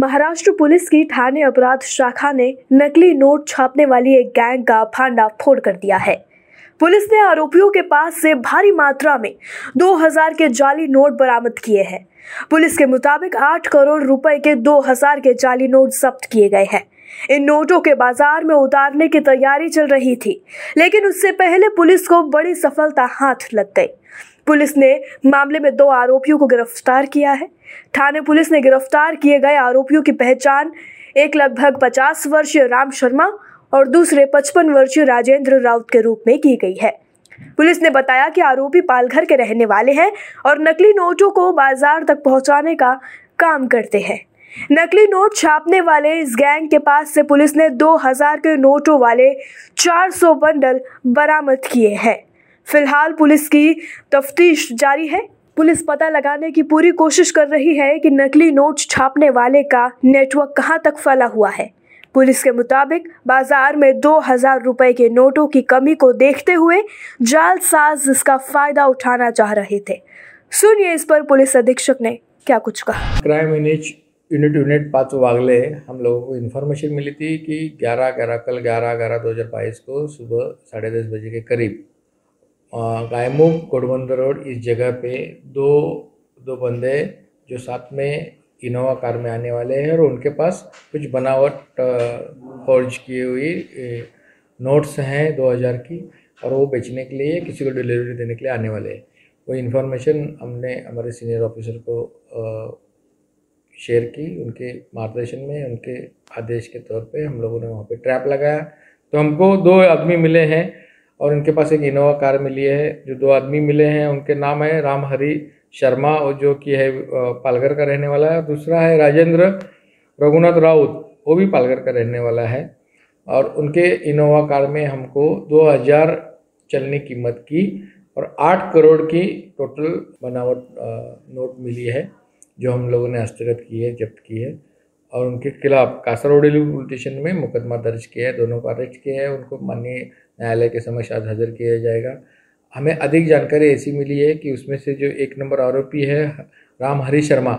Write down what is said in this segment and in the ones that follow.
Maharashtra police की थाने अपराध शाखा ने नकली नोट छापने वाली एक गैंग का फांडा फोड़ कर दिया है। पुलिस ने आरोपियों के पास से भारी मात्रा में 2000 के जाली नोट बरामद किए हैं। पुलिस के मुताबिक 8 करोड़ रुपए के 2000 के जाली नोट जब्त किए गए हैं। इन नोटों के बाज़ार में उतारने की तैयारी चल रही थी, लेकिन उससे पहले पुलिस को बड़ी सफलता हाथ लग गई। पुलिस ने मामले में दो आरोपियों को गिरफ़्तार किया है। थाने पुलिस ने गिरफ़्तार किए गए आरोपियों की पहचान एक लगभग पचास वर्षीय राम शर्मा और दूसरे पचपन वर्षीय राजेंद्र राउत के रूप में की गई है। पुलिस ने बताया कि आरोपी पालघर के रहने वाले हैं और नकली नोटों को बाज़ार तक पहुँचाने का काम करते हैं। नकली नोट छापने वाले इस गैंग के पास से पुलिस ने 2000 के नोटों वाले 400 बंडल बरामद किए हैं। फ़िलहाल पुलिस की तफ्तीश जारी है। पुलिस पता लगाने की पूरी कोशिश कर रही है कि नकली नोट छापने वाले का नेटवर्क कहाँ तक फैला हुआ है। पुलिस के मुताबिक, बाज़ार में दो हज़ार रुपए के नोटों की कमी को देखते हुए जालसाज इसका फ़ायदा उठाना चाह रहे थे। सुनिए इस पर पुलिस अधीक्षक ने क्या कुछ कहा। क्राइम यूनिट यूनिट यूनिट पाँच वागले, हम लोगों को इन्फॉर्मेशन मिली थी कि 11 ग्यारह, कल 11 ग्यारह दो हज़ार बाईस को सुबह साढ़े दस बजे के करीब गायमुख गोडबंदर रोड इस जगह पे दो दो बंदे जो साथ में इनोवा कार में आने वाले हैं और उनके पास कुछ बनावट फॉर्ज की हुई नोट्स हैं 2000 की और वो बेचने के लिए किसी को डिलीवरी देने के लिए आने वाले हैं। वो इन्फॉर्मेशन हमने, हमारे सीनियर ऑफिसर को शेयर की, उनके मार्गदर्शन में, उनके आदेश के तौर पे हम लोगों ने वहाँ पे ट्रैप लगाया। तो हमको दो आदमी मिले हैं और उनके पास एक इनोवा कार मिली है, जो दो आदमी मिले हैं। उनके नाम है राम हरी शर्मा और जो कि है पालघर का रहने वाला है। दूसरा है राजेंद्र रघुनाथ राउत, वो भी पालघर का रहने वाला है। और उनके इनोवा कार में हमको 2000 चलने कीमत की और 8 करोड़ की टोटल बनावट नोट मिली है। जो हम लोगों ने हस्तगत की है जब्त की है और उनके खिलाफ कासरौडेली स्टेशन में मुकदमा दर्ज किया है, दोनों को अरेस्ट किया है, उनको माननीय न्यायालय के समक्ष आज हाजिर किया जाएगा। हमें अधिक जानकारी ऐसी मिली है कि उसमें से जो एक नंबर आरोपी है, राम हरी शर्मा,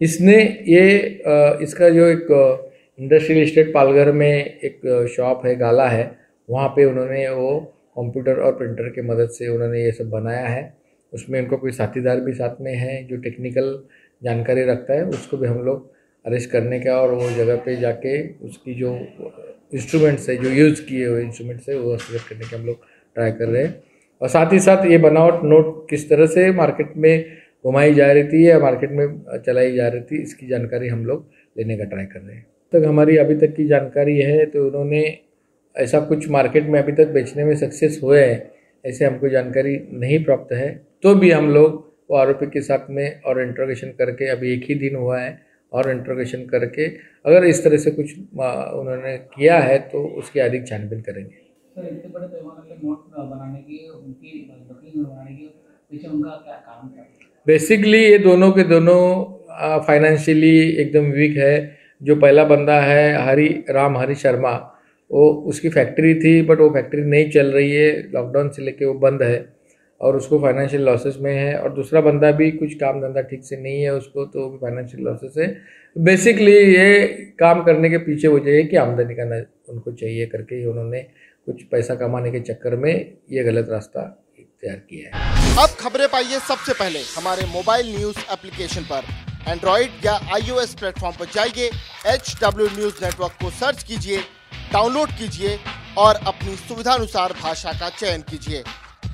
इसने ये इसका जो एक इंडस्ट्रियल इस्टेट पालघर में एक शॉप है, गाला है, वहाँ पे उन्होंने वो कंप्यूटर और प्रिंटर की मदद से उन्होंने ये सब बनाया है। उसमें उनको कोई साथीदार भी साथ में है जो टेक्निकल जानकारी रखता है, उसको भी हम लोग अरेस्ट करने का और वो जगह पे जाके उसकी जो इंस्ट्रूमेंट्स है, जो यूज़ किए हुए इंस्ट्रूमेंट्स है, वो सेलेक्ट करने के हम लोग ट्राई कर रहे हैं। और साथ ही साथ ये बनावट नोट किस तरह से मार्केट में घुमाई जा रही थी या मार्केट में चलाई जा रही थी, इसकी जानकारी हम लोग लेने का ट्राई कर रहे हैं। तक हमारी अभी तक की जानकारी है तो उन्होंने ऐसा कुछ मार्केट में अभी तक बेचने में सक्सेस हुए हैं, ऐसे हमको जानकारी नहीं प्राप्त है तो भी हम लोग वो आरोपी के साथ में और इंट्रोगेशन करके अभी एक ही दिन हुआ है और इंट्रोगेशन करके अगर इस तरह से कुछ उन्होंने किया है तो उसकी अधिक छानबीन करेंगे। सर इतने बड़े पैमाने के नोट बनाने की उनकी बनाने की पीछे उनका क्या काम था? बेसिकली ये दोनों के दोनों फाइनेंशियली एकदम वीक है। जो पहला बंदा है हरी राम हरी शर्मा वो उसकी फैक्ट्री थी बट वो फैक्ट्री नहीं चल रही है। लॉकडाउन से लेके वो बंद है। और उसको फाइनेंशियल लॉसेस में है और दूसरा बंदा भी कुछ काम धंधा ठीक से नहीं है उसको तो फाइनेंशियल लॉसेस है बेसिकली ये काम करने के पीछे वजह है कि आमदनी का उनको चाहिए करके ही उन्होंने कुछ पैसा कमाने के चक्कर में ये गलत रास्ता तैयार किया है। अब खबरें पाइए सबसे पहले हमारे मोबाइल न्यूज़ एप्लीकेशन पर। एंड्रॉइड या आईओएस प्लेटफॉर्म पर जाइए एच डब्ल्यू न्यूज़ नेटवर्क को सर्च कीजिए डाउनलोड कीजिए और अपनी सुविधानुसार भाषा का चयन कीजिए।